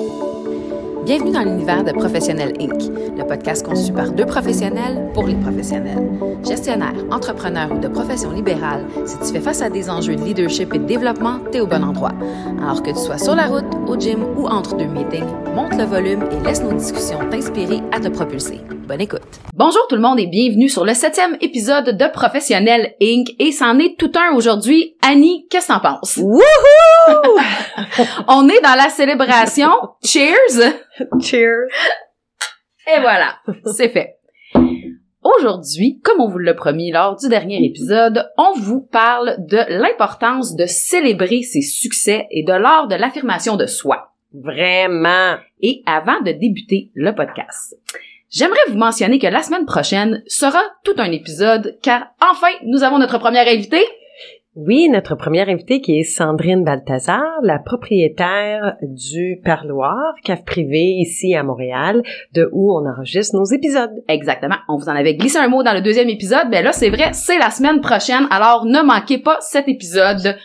thank you Bienvenue dans l'univers de Professionnel Inc., le podcast conçu par deux professionnels pour les professionnels. Gestionnaire, entrepreneur ou de profession libérale, si tu fais face à des enjeux de leadership et de développement, t'es au bon endroit. Alors que tu sois sur la route, au gym ou entre deux meetings, monte le volume et laisse nos discussions t'inspirer à te propulser. Bonne écoute. Bonjour tout le monde et bienvenue sur le septième épisode de Professionnel Inc. Et c'en est tout un aujourd'hui. Annie, qu'est-ce que t'en penses? Wouhou! On est dans la célébration. Cheers! Cheers! Et voilà, c'est fait. Aujourd'hui, comme on vous l'a promis lors du dernier épisode, on vous parle de l'importance de célébrer ses succès et de l'art de l'affirmation de soi. Vraiment. Et avant de débuter le podcast, j'aimerais vous mentionner que la semaine prochaine sera tout un épisode car enfin, nous avons notre première invitée. Oui, notre première invitée qui est Sandrine Balthazar, la propriétaire du Parloir, cave privé ici à Montréal, de où on enregistre nos épisodes. Exactement. On vous en avait glissé un mot dans le deuxième épisode. Ben là, c'est vrai, c'est la semaine prochaine. Alors, ne manquez pas cet épisode.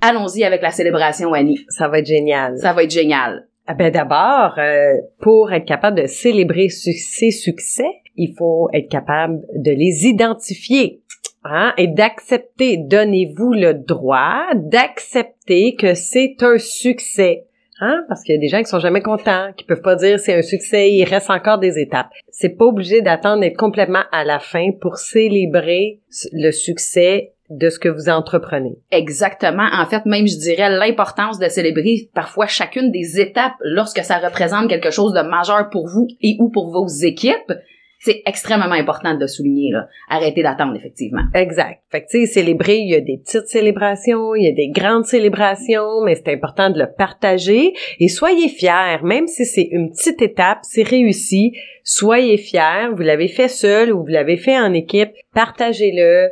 Allons-y avec la célébration, Annie. Ça va être génial. Ça va être génial. Ah ben d'abord, euh, pour être capable de célébrer su- ses succès, il faut être capable de les identifier. Hein, et d'accepter, donnez-vous le droit d'accepter que c'est un succès. Hein, parce qu'il y a des gens qui sont jamais contents, qui peuvent pas dire c'est un succès, il reste encore des étapes. C'est pas obligé d'attendre d'être complètement à la fin pour célébrer le succès de ce que vous entreprenez. Exactement. En fait, même, je dirais l'importance de célébrer parfois chacune des étapes lorsque ça représente quelque chose de majeur pour vous et ou pour vos équipes. C'est extrêmement important de le souligner, là. Arrêtez d'attendre, effectivement. Exact. Fait que, tu sais, célébrer, il y a des petites célébrations, il y a des grandes célébrations, mais c'est important de le partager et soyez fiers, même si c'est une petite étape, c'est réussi, soyez fiers, vous l'avez fait seul ou vous l'avez fait en équipe, partagez-le,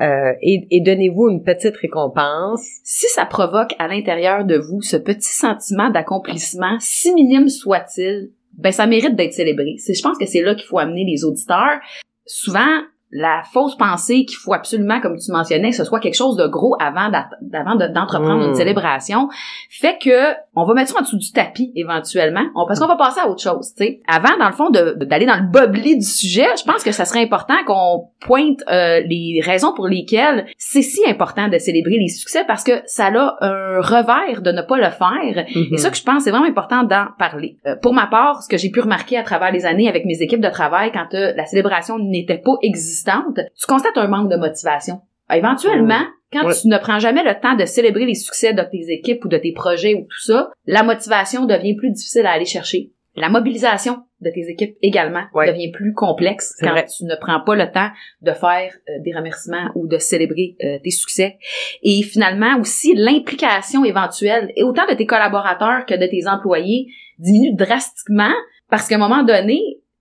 euh, et, et donnez-vous une petite récompense. Si ça provoque à l'intérieur de vous ce petit sentiment d'accomplissement, si minime soit-il, ben ça mérite d'être célébré. Je pense que c'est là qu'il faut amener les auditeurs. Souvent, la fausse pensée qu'il faut absolument, comme tu mentionnais, que ce soit quelque chose de gros avant, d'entreprendre Mm. une célébration, fait que on va mettre ça en dessous du tapis éventuellement, on- parce qu'on va passer à autre chose. tu sais. Avant, dans le fond, d'aller dans le bobli du sujet, je pense que ça serait important qu'on pointe euh, les raisons pour lesquelles c'est si important de célébrer les succès, parce que ça a un revers de ne pas le faire. Et ça que je pense, c'est vraiment important d'en parler. Euh, pour ma part, ce que j'ai pu remarquer à travers les années avec mes équipes de travail, quand euh, la célébration n'était pas existante, tu constates un manque de motivation. Euh, Éventuellement, quand Ouais. tu ne prends jamais le temps de célébrer les succès de tes équipes ou de tes projets ou tout ça, la motivation devient plus difficile à aller chercher. La mobilisation de tes équipes également Ouais. devient plus complexe quand vrai. tu ne prends pas le temps de faire euh, des remerciements ou de célébrer euh, tes succès. Et finalement aussi l'implication éventuelle, et autant de tes collaborateurs que de tes employés, diminue drastiquement parce qu'à un moment donné,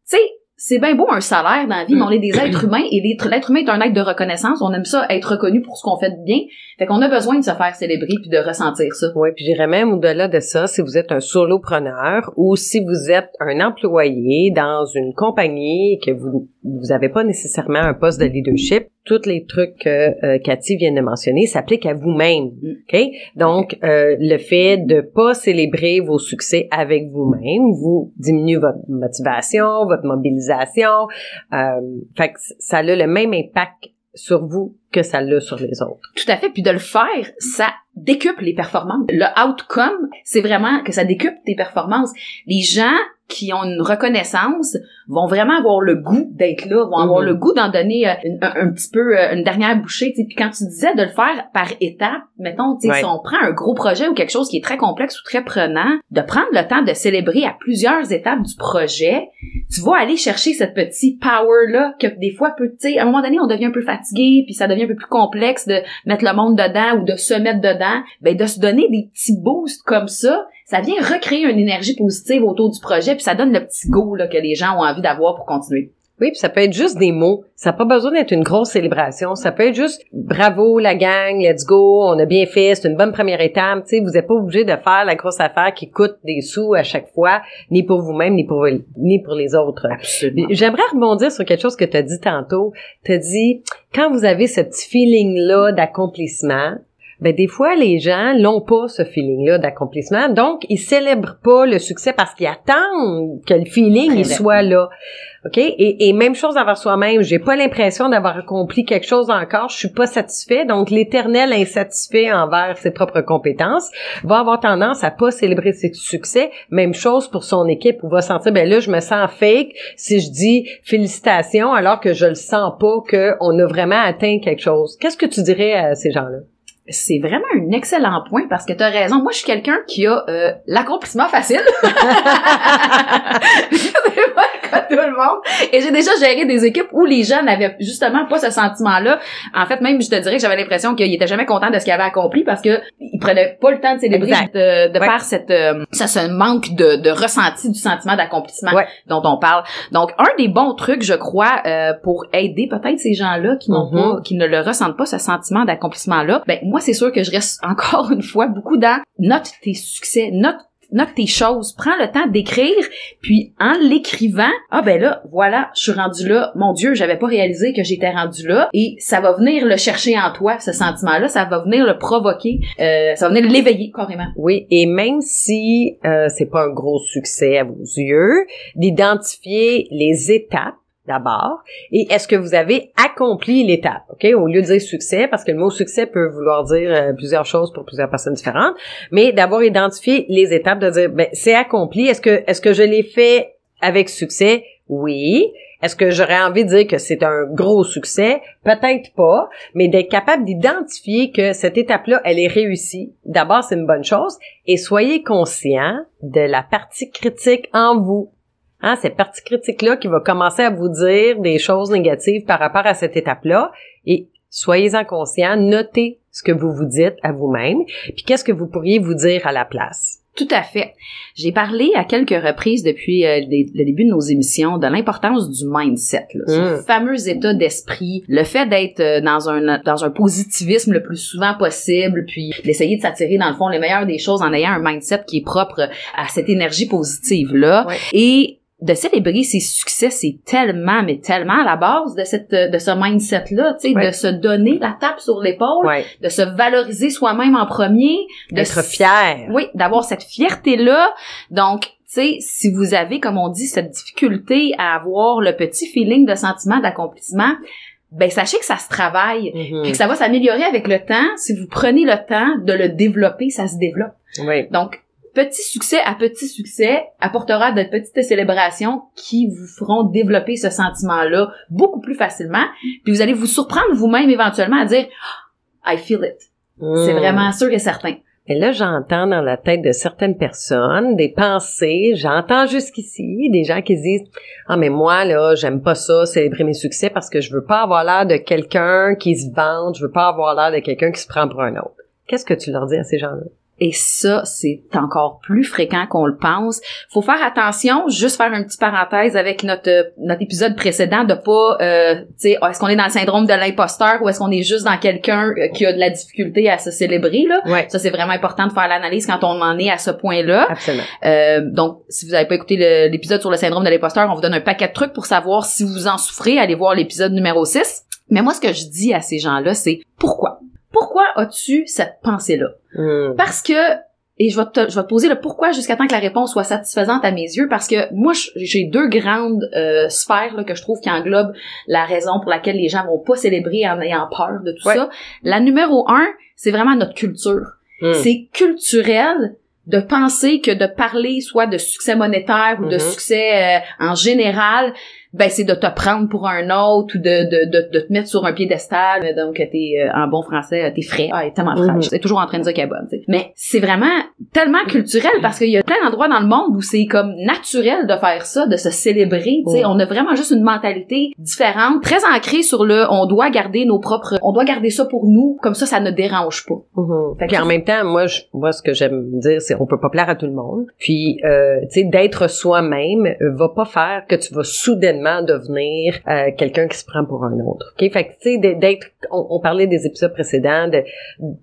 tu sais, c'est bien beau un salaire dans la vie, mais on est des êtres humains et l'être l'être humain est un être de reconnaissance. On aime ça être reconnu pour ce qu'on fait de bien. Fait qu'on a besoin de se faire célébrer puis de ressentir ça. Oui, puis j'irais même au-delà de ça, si vous êtes un solopreneur ou si vous êtes un employé dans une compagnie et que vous vous avez pas nécessairement un poste de leadership, tous les trucs que euh, Cathy vient de mentionner s'appliquent à vous-même. OK? Donc, euh, le fait de pas célébrer vos succès avec vous-même, vous diminue votre motivation, votre mobilisation. Euh, fait que ça a le même impact sur vous que ça l'a sur les autres. Tout à fait. Puis de le faire, ça décuple les performances. Le outcome, c'est vraiment que ça décuple tes performances. Les gens qui ont une reconnaissance vont vraiment avoir le goût d'être là, vont avoir Mhm. le goût d'en donner euh, une- un, un petit peu euh, une dernière bouchée. tu sais. Puis quand tu disais de le faire par étapes, mettons, Ouais. si on prend un gros projet ou quelque chose qui est très complexe ou très prenant, de prendre le temps de célébrer à plusieurs étapes du projet, tu vas aller chercher cette petite power là que des fois peut, tu sais, à un moment donné, on devient un peu fatigué, puis ça devient un peu plus complexe de mettre le monde dedans ou de se mettre dedans. Ben de se donner des petits boosts comme ça, ça vient recréer une énergie positive autour du projet, puis ça donne le petit go là, que les gens ont envie d'avoir pour continuer. Oui, puis ça peut être juste des mots. Ça n'a pas besoin d'être une grosse célébration. Ça peut être juste bravo la gang, let's go, on a bien fait, c'est une bonne première étape. Tu sais, vous n'êtes pas obligé de faire la grosse affaire qui coûte des sous à chaque fois, ni pour vous-même, ni pour ni pour les autres. Absolument. J'aimerais rebondir sur quelque chose que tu as dit tantôt. Tu as dit, quand vous avez ce petit feeling-là d'accomplissement, ben des fois les gens l'ont pas ce feeling-là d'accomplissement, donc ils célèbrent pas le succès parce qu'ils attendent que le feeling il soit là. OK? Et, et même chose envers soi-même. J'ai pas l'impression d'avoir accompli quelque chose encore. Je suis pas satisfait. Donc, l'éternel insatisfait envers ses propres compétences va avoir tendance à pas célébrer ses succès. Même chose pour son équipe où va sentir, ben là, je me sens fake si je dis félicitations alors que je le sens pas qu'on a vraiment atteint quelque chose. Qu'est-ce que tu dirais à ces gens-là? C'est vraiment un excellent point parce que tu as raison. Moi, je suis quelqu'un qui a euh, l'accomplissement facile. tout le monde. Et j'ai déjà géré des équipes où les gens n'avaient justement pas ce sentiment-là. En fait, même, je te dirais que j'avais l'impression qu'ils étaient jamais contents de ce qu'ils avaient accompli parce que ils prenaient pas le temps de célébrer de, de par cette, euh, ça, ce manque de, de ressenti du sentiment d'accomplissement dont on parle. Donc, un des bons trucs, je crois, euh, pour aider peut-être ces gens-là qui n'ont mm-hmm. pas, qui ne le ressentent pas, ce sentiment d'accomplissement-là, ben, moi, c'est sûr que je reste encore une fois beaucoup dans note tes succès, note note tes choses, prends le temps d'écrire, puis en l'écrivant, ah ben là, voilà, je suis rendu là. Mon Dieu, j'avais pas réalisé que j'étais rendu là, et ça va venir le chercher en toi, ce sentiment-là, ça va venir le provoquer, euh, ça va venir l'éveiller carrément. Oui, et même si euh, c'est pas un gros succès à vos yeux, d'identifier les étapes d'abord. Et est-ce que vous avez accompli l'étape, ok? Au lieu de dire succès, parce que le mot succès peut vouloir dire euh, plusieurs choses pour plusieurs personnes différentes, mais d'avoir identifié les étapes, de dire, ben, c'est accompli. Est-ce que, est-ce que je l'ai fait avec succès? Oui. Est-ce que j'aurais envie de dire que c'est un gros succès? Peut-être pas, mais d'être capable d'identifier que cette étape-là, elle est réussie. D'abord, c'est une bonne chose. Et soyez conscient de la partie critique en vous. Hein, cette partie critique-là qui va commencer à vous dire des choses négatives par rapport à cette étape-là. Et soyez-en conscient, notez ce que vous vous dites à vous-même, puis qu'est-ce que vous pourriez vous dire à la place? Tout à fait. J'ai parlé à quelques reprises depuis euh, le début de nos émissions de l'importance du mindset, là, ce mm. fameux état d'esprit, le fait d'être euh, dans un dans un positivisme le plus souvent possible, puis d'essayer de s'attirer dans le fond les meilleures des choses en ayant un mindset qui est propre à cette énergie positive là. Et de célébrer ses succès, c'est tellement, mais tellement à la base de cette, de ce mindset-là, tu sais, de se donner la tape sur l'épaule, de se valoriser soi-même en premier, d'être fier. Oui, d'avoir cette fierté-là. Donc, tu sais, si vous avez, comme on dit, cette difficulté à avoir le petit feeling de sentiment d'accomplissement, ben sachez que ça se travaille, mm que ça va s'améliorer avec le temps. Si vous prenez le temps de le développer, ça se développe. Oui. Donc, petit succès à petit succès apportera de petites célébrations qui vous feront développer ce sentiment-là beaucoup plus facilement. Puis vous allez vous surprendre vous-même éventuellement à dire ah, I feel it. C'est hmm. vraiment sûr et certain. Et là, j'entends dans la tête de certaines personnes des pensées, j'entends jusqu'ici des gens qui disent "Ah mais moi là, j'aime pas ça célébrer mes succès parce que je veux pas avoir l'air de quelqu'un qui se vante, je veux pas avoir l'air de quelqu'un qui se prend pour un autre." Qu'est-ce que tu leur dis à ces gens-là? Et ça, c'est encore plus fréquent qu'on le pense. Faut faire attention, juste faire une petite parenthèse avec notre notre épisode précédent de pas, euh, tu sais, est-ce qu'on est dans le syndrome de l'imposteur ou est-ce qu'on est juste dans quelqu'un euh, qui a de la difficulté à se célébrer là? Ça c'est vraiment important de faire l'analyse quand on en est à ce point-là. Absolument. Euh, donc, si vous n'avez pas écouté l'épisode sur le syndrome de l'imposteur, on vous donne un paquet de trucs pour savoir si vous en souffrez. Allez voir l'épisode numéro 6. Mais moi, ce que je dis à ces gens-là, c'est pourquoi? Pourquoi as-tu cette pensée-là? Hmm. Parce que, et je vais, te, je vais te poser le pourquoi jusqu'à temps que la réponse soit satisfaisante à mes yeux, parce que moi, j'ai deux grandes euh, sphères là, que je trouve qui englobent la raison pour laquelle les gens vont pas célébrer en ayant peur de tout ça. La numéro un, c'est vraiment notre culture. Hmm. C'est culturel de penser que de parler soit de succès monétaire ou de mm-hmm. succès euh, en général, ben c'est de te prendre pour un autre ou de, de, de, de te mettre sur un piédestal. Donc t'es euh, en bon français t'es frais. Ah, tellement frais mm c'est toujours en train de dire qu'elle est bonne mais c'est vraiment tellement culturel parce qu'il y a plein d'endroits dans le monde où c'est comme naturel de faire ça de se célébrer tu sais. On a vraiment juste une mentalité différente très ancrée sur le on doit garder nos propres on doit garder ça pour nous comme ça ça ne dérange pas. Mm Puis en même temps moi je, moi ce que j'aime dire c'est on peut pas plaire à tout le monde. Puis euh, tu sais d'être soi-même euh, va pas faire que tu vas soudainement devenir euh, quelqu'un qui se prend pour un autre. OK? Fait que, tu sais, d'être on, parlait des épisodes précédents de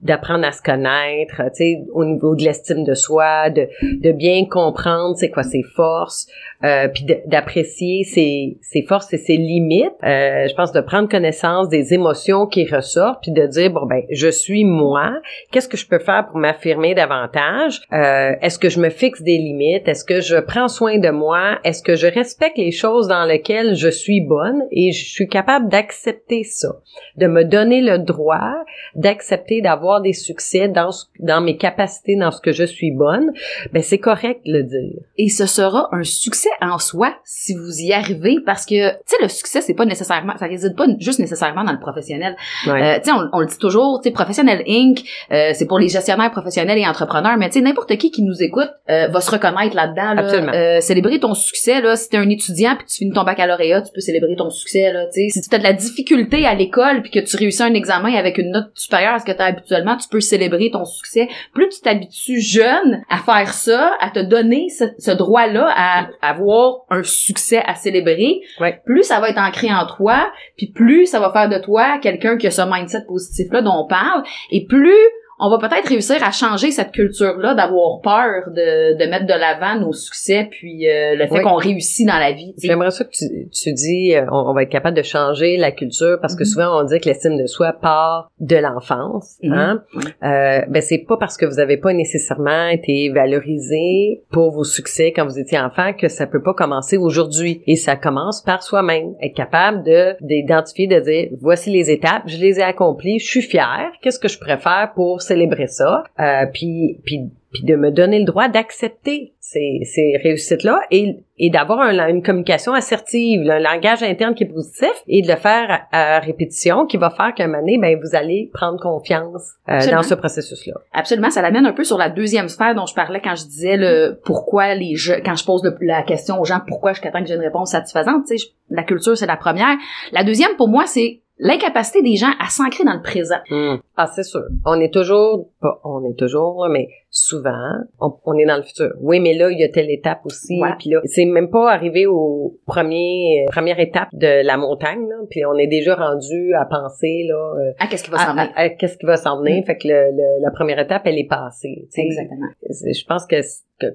d'apprendre à se connaître, tu sais, au niveau de l'estime de soi, de, de bien comprendre c'est quoi ses forces, euh, puis d'apprécier ses, ses forces et ses limites. Euh, je pense de prendre connaissance des émotions qui ressortent, puis de dire bon ben je suis moi, qu'est-ce que je peux faire pour m'affirmer davantage? Euh, Est-ce que je me fixe des limites? Est-ce que je prends soin de moi? Est-ce que je respecte les choses dans lesquelles je suis bonne et je suis capable d'accepter ça, de me donner le droit d'accepter d'avoir des succès dans dans mes capacités, dans ce que je suis bonne, ben c'est correct de le dire. Et ce sera un succès en soi si vous y arrivez parce que tu sais le succès c'est pas nécessairement ça réside pas juste nécessairement dans le professionnel. Euh, tu sais on, le dit toujours, tu sais professionnel Inc, euh, c'est pour les gestionnaires professionnels et entrepreneurs, mais tu sais n'importe qui qui nous écoute euh, va se reconnaître là-dedans là. célébrer ton succès là, si t'es un étudiant puis tu finis ton baccalauréat, tu peux célébrer ton succès là, tu sais. Si tu as de la difficulté à l'école puis que tu réussis un examen avec une note supérieure à ce que tu as habituellement, tu peux célébrer ton succès. Plus tu t'habitues jeune à faire ça, à te donner ce, droit-là à, avoir un succès à célébrer, plus ça va être ancré en toi, puis plus ça va faire de toi quelqu'un qui a ce mindset positif-là dont on parle, et plus on va peut-être réussir à changer cette culture-là d'avoir peur de, de mettre de l'avant nos succès puis euh, le fait qu'on réussit dans la vie. J'aimerais ça que tu, tu dis euh, on, va être capable de changer la culture parce que mm-hmm. souvent on dit que l'estime de soi part de l'enfance. Mm-hmm. Hein? Euh, ben c'est pas parce que vous avez pas nécessairement été valorisé pour vos succès quand vous étiez enfant que ça peut pas commencer aujourd'hui et ça commence par soi-même être capable de d'identifier de dire voici les étapes je les ai accomplies je suis fière qu'est-ce que je préfère pour célébrer ça, euh, puis, puis, puis de me donner le droit d'accepter ces, ces réussites-là et, et d'avoir une communication assertive, un langage interne qui est positif et de le faire à, répétition qui va faire qu'à un moment donné, ben, vous allez prendre confiance euh, dans ce processus-là. Absolument, ça l'amène un peu sur la deuxième sphère dont je parlais quand je disais le pourquoi les jeux, quand je pose la question aux gens pourquoi je attends que j'ai une réponse satisfaisante, tu sais, la culture c'est la première. La deuxième pour moi c'est l'incapacité des gens à s'ancrer dans le présent. Hmm. Ah, c'est sûr. On est toujours, pas on est toujours, mais souvent, on, est dans le futur. Oui, mais là, il y a telle étape aussi. Puis là, c'est même pas arrivé au premier, première étape de la montagne, là, puis on est déjà rendu à penser, là... Euh, à qu'est-ce qui va s'en venir. qu'est-ce qui va s'en venir. Fait que le, la première étape, elle est passée. Exactement. Je pense que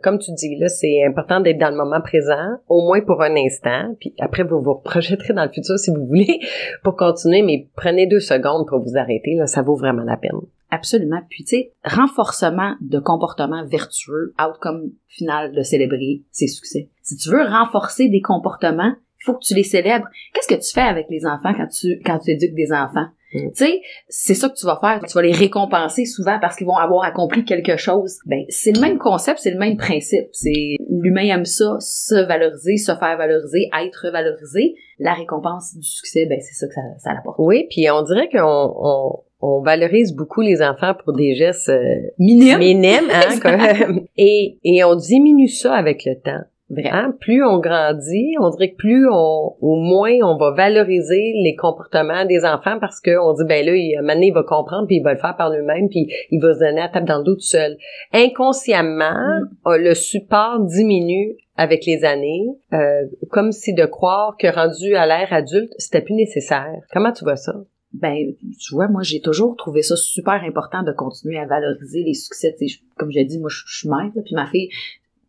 comme tu dis, là, c'est important d'être dans le moment présent, au moins pour un instant, puis après, vous vous projetterez dans le futur si vous voulez pour continuer, mais prenez deux secondes pour vous arrêter, là, ça vaut vraiment la peine. Absolument. Puis, tu sais, renforcement de comportements vertueux, outcome final de célébrer ses succès. Si tu veux renforcer des comportements, faut que tu les célèbres. Qu'est-ce que tu fais avec les enfants quand tu, quand tu éduques des enfants? Mm. Tu sais, c'est ça que tu vas faire. Tu vas les récompenser souvent parce qu'ils vont avoir accompli quelque chose. Ben, c'est le même concept, c'est le même principe. C'est l'humain aime ça, se valoriser, se faire valoriser, être valorisé. La récompense du succès, ben c'est ça que ça, ça apporte. Oui, puis on dirait qu'on on, on valorise beaucoup les enfants pour des gestes euh, minimes, minimes hein, et, et on diminue ça avec le temps. Hein? Plus on grandit, on dirait que plus on, au moins on va valoriser les comportements des enfants parce que on dit ben là, il, un il va comprendre puis il va le faire par lui-même puis il va se donner à table dans le dos tout seul. Inconsciemment, mm. euh, le support diminue avec les années, euh, comme si de croire que rendu à l'ère adulte, c'était plus nécessaire. Comment tu vois ça? Ben, tu vois, moi, j'ai toujours trouvé ça super important de continuer à valoriser les succès. comme j'ai dit, moi, je suis mère, puis ma fille,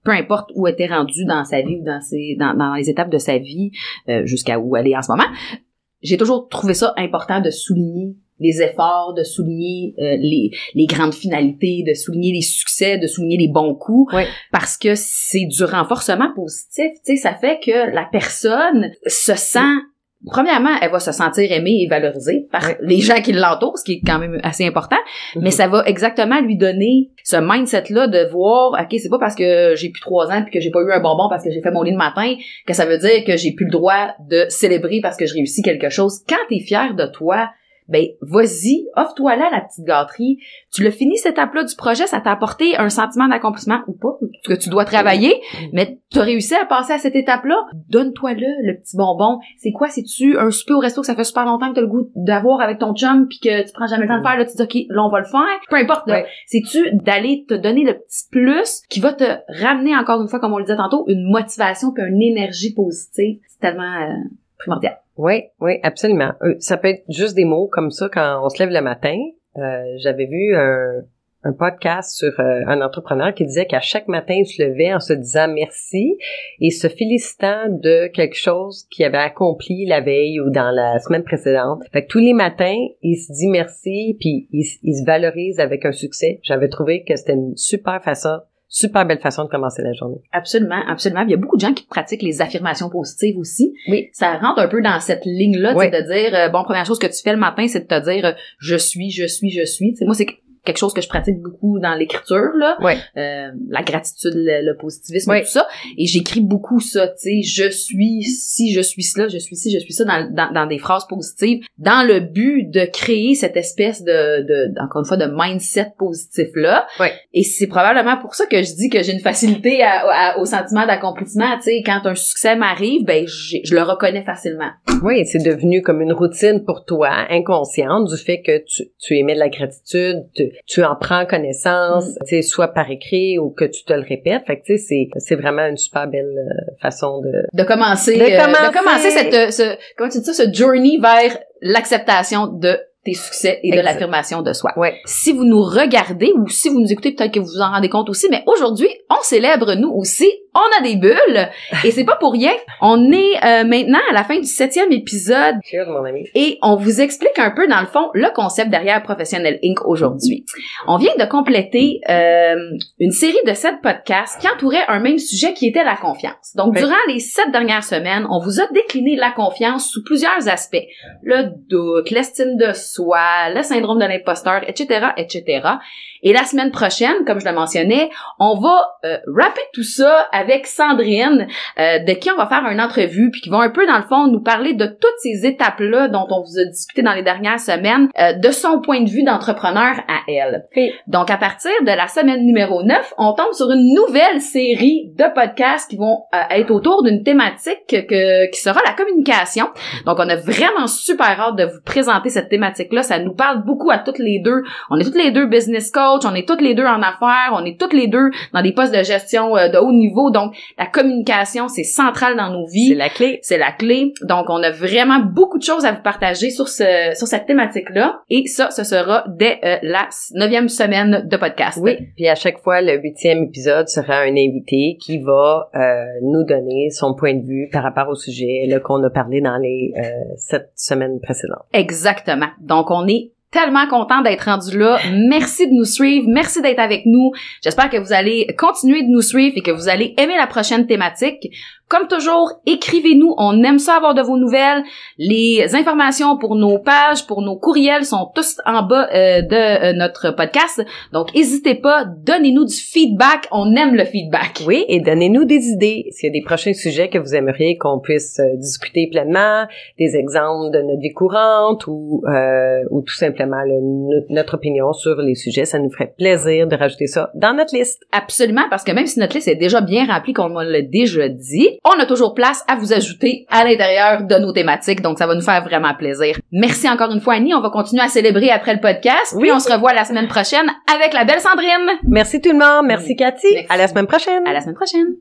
peu importe où était rendue dans sa vie ou dans, ses, dans, dans les étapes de sa vie, euh, jusqu'à où elle est en ce moment, j'ai toujours trouvé ça important de souligner les efforts, de souligner euh, les, les grandes finalités, de souligner les succès, de souligner les bons coups, parce que c'est du renforcement positif. Tu sais, ça fait que la personne se sent premièrement, elle va se sentir aimée et valorisée par les gens qui l'entourent, ce qui est quand même assez important, mais mhm. ça va exactement lui donner ce mindset-là de voir, OK, c'est pas parce que j'ai plus trois ans puis que j'ai pas eu un bonbon parce que j'ai fait mon lit le matin que ça veut dire que j'ai plus le droit de célébrer parce que je réussis quelque chose. Quand t'es fier de toi, ben vas-y, offre-toi là la petite gâterie. Tu le finis cette étape-là du projet, ça t'a apporté un sentiment d'accomplissement ou pas, que tu dois travailler, mais tu as réussi à passer à cette étape-là. Donne-toi le le petit bonbon. C'est quoi, c'est-tu un souper au resto que ça fait super longtemps que tu as le goût d'avoir avec ton chum puis que tu prends jamais le temps de faire, là tu dis OK, là on va le faire. Peu importe, c'est-tu d'aller te donner le petit plus qui va te ramener encore une fois, comme on le disait tantôt, une motivation puis une énergie positive? C'est tellement euh, primordial. Oui, oui, absolument. Euh, ça peut être juste des mots comme ça quand on se lève le matin. Euh, J'avais vu un, un podcast sur euh, un entrepreneur qui disait qu'à chaque matin, il se levait en se disant merci et se félicitant de quelque chose qu'il avait accompli la veille ou dans la semaine précédente. Fait que tous les matins, il se dit merci puis il, il se valorise avec un succès. J'avais trouvé que c'était une super façon super belle façon de commencer la journée. Absolument, absolument. Il y a beaucoup de gens qui pratiquent les affirmations positives aussi. Oui. Ça rentre un peu dans cette ligne-là, Oui. tu sais, de dire, euh, bon, première chose que tu fais le matin, c'est de te dire, euh, je suis, je suis, je suis. Tu sais, moi, c'est quelque chose que je pratique beaucoup dans l'écriture, là. Ouais. Euh, la gratitude, le, le positivisme, et tout ça. Et j'écris beaucoup ça, tu sais, je suis si, je suis cela, je suis ci, je suis ça, dans, dans, dans des phrases positives, dans le but de créer cette espèce de, de encore une fois, de mindset positif-là. Oui. Et c'est probablement pour ça que je dis que j'ai une facilité à- à- au sentiment d'accomplissement, tu sais, quand un succès m'arrive, ben, je le reconnais facilement. Oui, c'est devenu comme une routine pour toi, inconsciente, du fait que tu, tu émets de la gratitude, tu, tu en prends connaissance, Mm. tu sais, soit par écrit ou que tu te le répètes. Fait que, tu sais, c'est, c'est vraiment une super belle euh, façon de... de commencer, De euh, commencer. de commencer cette, euh, ce, comment tu dis ça, ce journey vers l'acceptation de tes succès et de l'affirmation de soi. Ouais. Si vous nous regardez ou si vous nous écoutez, peut-être que vous vous en rendez compte aussi, mais aujourd'hui, on célèbre nous aussi. On a des bulles et c'est pas pour rien. On est euh, maintenant à la fin du septième épisode Cheers, mon ami. et on vous explique un peu, dans le fond, le concept derrière Professionnel Inc. aujourd'hui. On vient de compléter euh, une série de sept podcasts qui entouraient un même sujet qui était la confiance. Donc, Oui. durant les sept dernières semaines, on vous a décliné la confiance sous plusieurs aspects. Le doute, l'estime de soi, le syndrome de l'imposteur, etc., etc. Et la semaine prochaine, comme je le mentionnais, on va euh, rapper tout ça avec Sandrine, euh, de qui on va faire une entrevue, puis qui va un peu, dans le fond, nous parler de toutes ces étapes-là dont on vous a discuté dans les dernières semaines, euh, de son point de vue d'entrepreneur à elle. Oui. Donc, à partir de la semaine numéro 9, on tombe sur une nouvelle série de podcasts qui vont euh, être autour d'une thématique que, qui sera la communication. Donc, on a vraiment super hâte de vous présenter cette thématique-là. Ça nous parle beaucoup à toutes les deux. On est toutes les deux business coach, on est toutes les deux en affaires, on est toutes les deux dans des postes de gestion euh, de haut niveau. Donc, la communication, c'est central dans nos vies. C'est la clé. C'est la clé. Donc, on a vraiment beaucoup de choses à vous partager sur ce sur cette thématique-là. Et ça, ce sera dès euh, la neuvième semaine de podcast. Oui. Puis à chaque fois, le huitième épisode sera un invité qui va euh, nous donner son point de vue par rapport au sujet là, qu'on a parlé dans les euh, sept semaines précédentes. Exactement. Donc, on est tellement content d'être rendu là. Merci de nous suivre. Merci d'être avec nous. J'espère que vous allez continuer de nous suivre et que vous allez aimer la prochaine thématique. Comme toujours, écrivez-nous. On aime ça avoir de vos nouvelles. Les informations pour nos pages, pour nos courriels sont tous en bas euh, de euh, notre podcast. Donc, n'hésitez pas. Donnez-nous du feedback. On aime le feedback. Oui, et donnez-nous des idées. S'il y a des prochains sujets que vous aimeriez qu'on puisse euh, discuter pleinement, des exemples de notre vie courante ou, euh, ou tout simplement le- no- notre opinion sur les sujets, ça nous ferait plaisir de rajouter ça dans notre liste. Absolument, parce que même si notre liste est déjà bien remplie, comme on l'a déjà dit, on a toujours place à vous ajouter à l'intérieur de nos thématiques, donc ça va nous faire vraiment plaisir. Merci encore une fois, Annie. On va continuer à célébrer après le podcast, puis Oui. on se revoit la semaine prochaine avec la belle Sandrine. Merci tout le monde. Merci Cathy. Merci. À la semaine prochaine. À la semaine prochaine.